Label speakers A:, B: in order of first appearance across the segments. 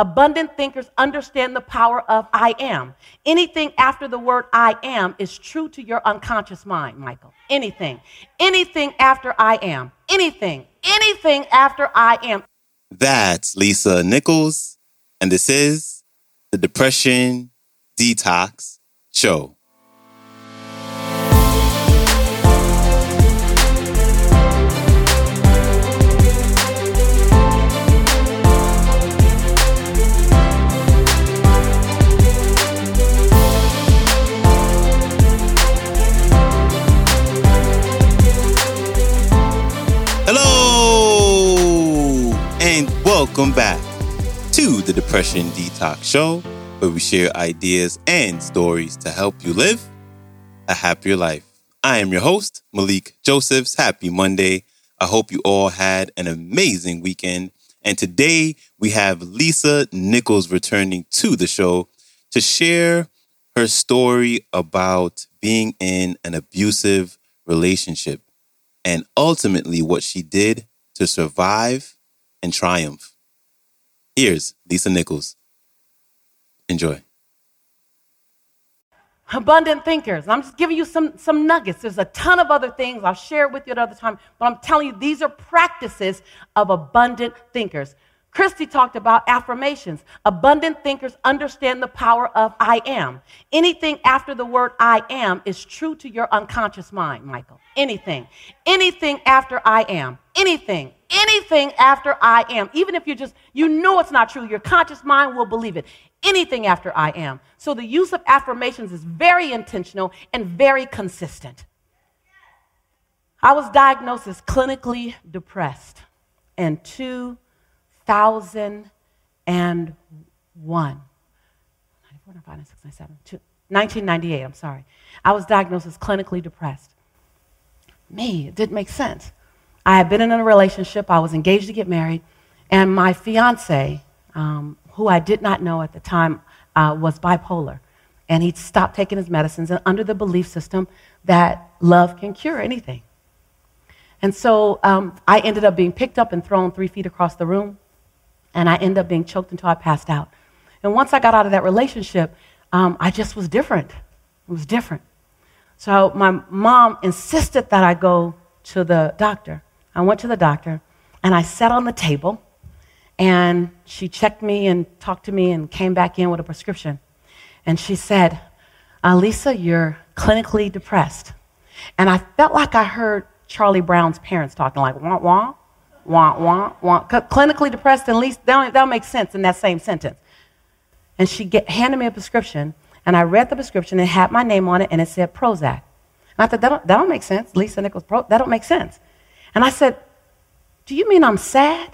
A: Abundant thinkers understand the power of I am. Anything after the word I am is true to your unconscious mind, Michael. Anything. Anything after I am. Anything. Anything after I am.
B: That's Lisa Nichols, and this is the Depression Detox Show. Welcome back to the Depression Detox Show, where we share ideas and stories to help you live a happier life. I am your host, Malikee Josephs. Happy Monday. I hope you all had an amazing weekend. And today we have Lisa Nichols returning to the show to share her story about being in an abusive relationship and ultimately what she did to survive and triumph. Here's Lisa Nichols. Enjoy.
A: Abundant thinkers. I'm just giving you some, some nuggets. There's a ton of other things. I'll share it with you at other time, but I'm telling you, these are practices of abundant thinkers. Christy talked about affirmations. Abundant thinkers understand the power of I am. Anything after the word I am is true to your unconscious mind, Michael. Anything. Anything after I am. Anything. Anything after I am. Even if you just, you know it's not true, your conscious mind will believe it. Anything after I am. So the use of affirmations is very intentional and very consistent. I was diagnosed as clinically depressed in 2001. 1998, I'm sorry. I was diagnosed as clinically depressed. Me, it didn't make sense. I had been in a relationship, I was engaged to get married, and my fiance, um, who I did not know at the time, uh, was bipolar. And he'd stopped taking his medicines and under the belief system that love can cure anything. And so um, I ended up being picked up and thrown three feet across the room and I ended up being choked until I passed out. And once I got out of that relationship, um, I just was different. It was different. So my mom insisted that I go to the doctor. I went to the doctor and I sat on the table and she checked me and talked to me and came back in with a prescription. And she said, uh, Lisa, you're clinically depressed. And I felt like I heard Charlie Brown's parents talking like, wah, wah, wah, wah, wah. Clinically depressed, at least that'll, that'll make sense in that same sentence. And she get, handed me a prescription, and I read the prescription. It had my name on it, and it said Prozac. And I thought, that don't, that don't make sense. Lisa Nichols, Pro, that don't make sense. And I said, do you mean I'm sad?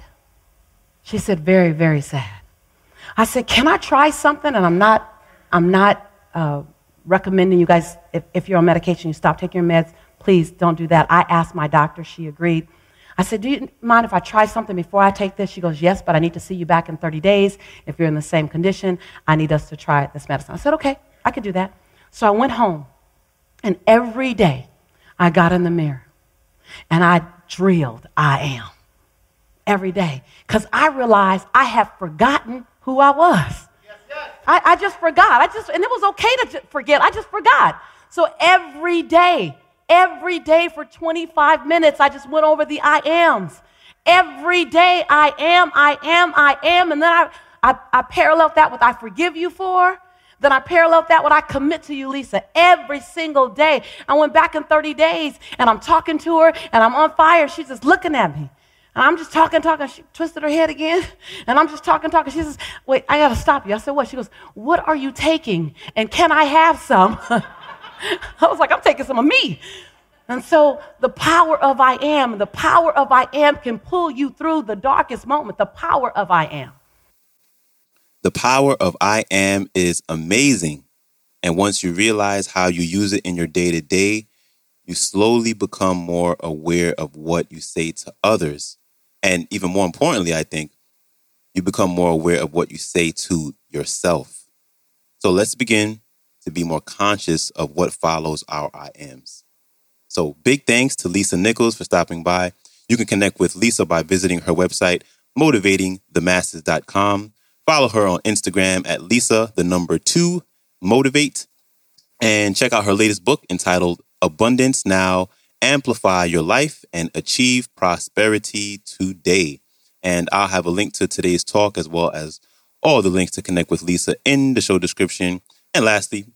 A: She said, very, very sad. I said, can I try something? And I'm not, I'm not uh, recommending you guys, if, if you're on medication, you stop taking your meds. Please don't do that. I asked my doctor. She agreed. I said, Do you mind if I try something before I take this? She goes, Yes, but I need to see you back in 30 days. If you're in the same condition, I need us to try this medicine. I said, Okay, I could do that. So I went home, and every day I got in the mirror and I drilled, I am. Every day. Because I realized I have forgotten who I was. Yes, yes. I, I just forgot. I just, and it was okay to forget. I just forgot. So every day, Every day for 25 minutes, I just went over the I ams. Every day, I am, I am, I am. And then I, I, I paralleled that with I forgive you for. Then I paralleled that with I commit to you, Lisa, every single day. I went back in 30 days and I'm talking to her and I'm on fire. She's just looking at me. And I'm just talking, talking. She twisted her head again. And I'm just talking, talking. She says, Wait, I got to stop you. I said, What? She goes, What are you taking? And can I have some? I was like, I'm taking some of me. And so the power of I am, the power of I am can pull you through the darkest moment. The power of I am.
B: The power of I am is amazing. And once you realize how you use it in your day to day, you slowly become more aware of what you say to others. And even more importantly, I think, you become more aware of what you say to yourself. So let's begin to be more conscious of what follows our I ams. So big thanks to Lisa Nichols for stopping by. You can connect with Lisa by visiting her website, motivatingthemasses.com. Follow her on Instagram at Lisa, the number two, motivate. And check out her latest book entitled Abundance Now Amplify Your Life and Achieve Prosperity Today. And I'll have a link to today's talk as well as all the links to connect with Lisa in the show description. And lastly,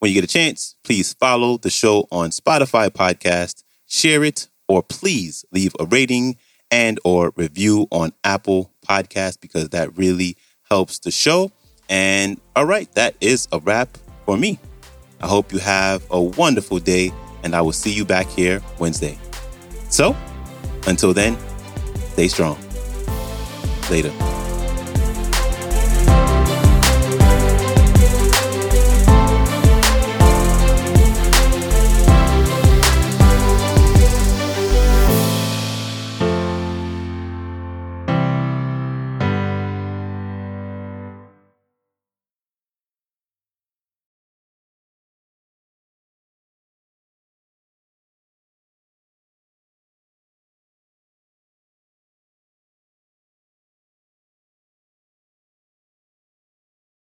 B: when you get a chance, please follow the show on Spotify podcast, share it, or please leave a rating and or review on Apple Podcast because that really helps the show. And all right, that is a wrap for me. I hope you have a wonderful day and I will see you back here Wednesday. So, until then, stay strong. Later.